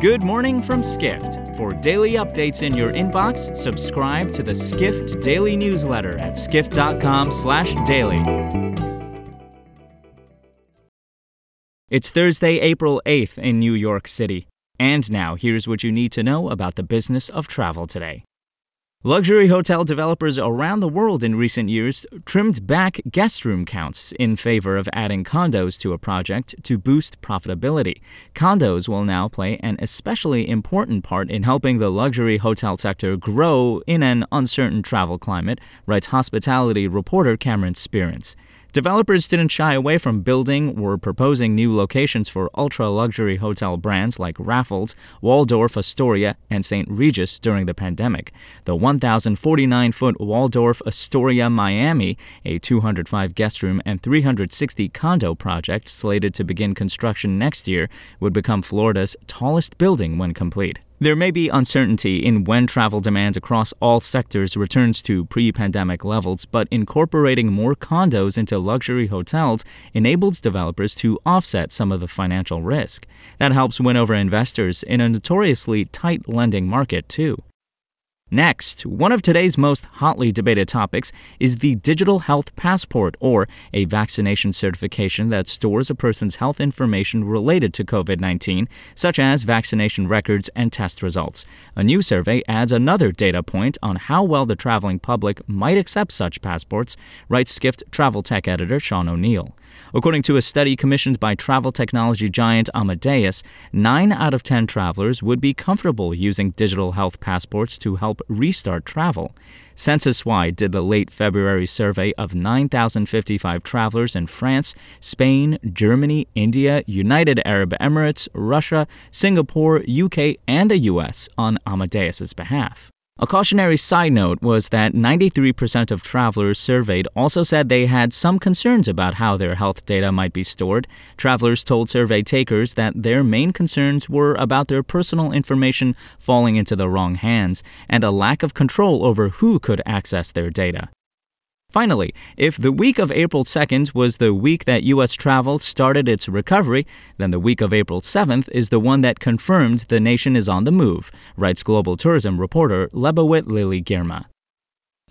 Good morning from Skift. For daily updates in your inbox, subscribe to the Skift Daily newsletter at skift.com/daily. It's Thursday, April 8th in New York City. And now, here's what you need to know about the business of travel today. Luxury hotel developers around the world in recent years trimmed back guest room counts in favor of adding condos to a project to boost profitability. Condos will now play an especially important part in helping the luxury hotel sector grow in an uncertain travel climate, writes hospitality reporter Cameron Sperance. Developers didn't shy away from building or proposing new locations for ultra luxury hotel brands like Raffles, Waldorf Astoria, and St. Regis during the pandemic. The 1,049 foot Waldorf Astoria Miami, a 205 guest room and 360 condo project slated to begin construction next year, would become Florida's tallest building when complete. There may be uncertainty in when travel demand across all sectors returns to pre pandemic levels, but incorporating more condos into luxury hotels enables developers to offset some of the financial risk. That helps win over investors in a notoriously tight lending market, too. Next, one of today's most hotly debated topics is the Digital Health Passport, or a vaccination certification that stores a person's health information related to COVID 19, such as vaccination records and test results. A new survey adds another data point on how well the traveling public might accept such passports, writes Skift travel tech editor Sean O'Neill. According to a study commissioned by travel technology giant Amadeus, 9 out of 10 travelers would be comfortable using digital health passports to help restart travel. Censuswide did the late February survey of 9,055 travelers in France, Spain, Germany, India, United Arab Emirates, Russia, Singapore, UK, and the US on Amadeus's behalf. A cautionary side note was that 93% of travelers surveyed also said they had some concerns about how their health data might be stored. Travelers told survey takers that their main concerns were about their personal information falling into the wrong hands and a lack of control over who could access their data. Finally, if the week of April 2nd was the week that U.S. travel started its recovery, then the week of April 7th is the one that confirmed the nation is on the move, writes global tourism reporter Lebawit Lily Girma.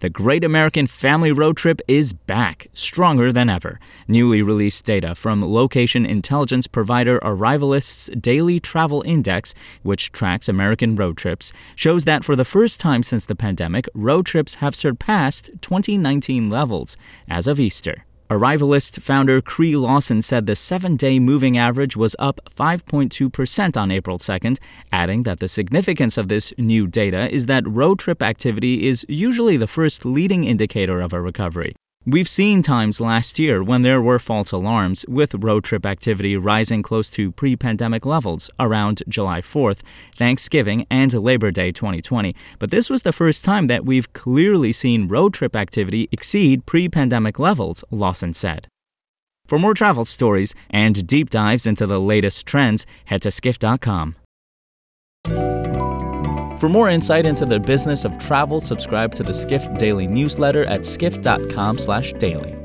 The Great American Family Road Trip is back, stronger than ever. Newly released data from location intelligence provider Arrivalist's Daily Travel Index, which tracks American road trips, shows that for the first time since the pandemic, road trips have surpassed 2019 levels as of Easter. Arrivalist founder Cree Lawson said the seven day moving average was up 5.2% on April 2nd, adding that the significance of this new data is that road trip activity is usually the first leading indicator of a recovery. We've seen times last year when there were false alarms, with road trip activity rising close to pre pandemic levels around July 4th, Thanksgiving, and Labor Day 2020. But this was the first time that we've clearly seen road trip activity exceed pre pandemic levels, Lawson said. For more travel stories and deep dives into the latest trends, head to skift.com. For more insight into the business of travel, subscribe to the Skift Daily newsletter at skift.com/daily.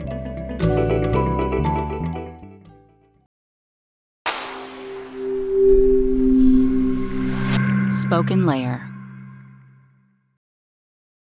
Spoken Layer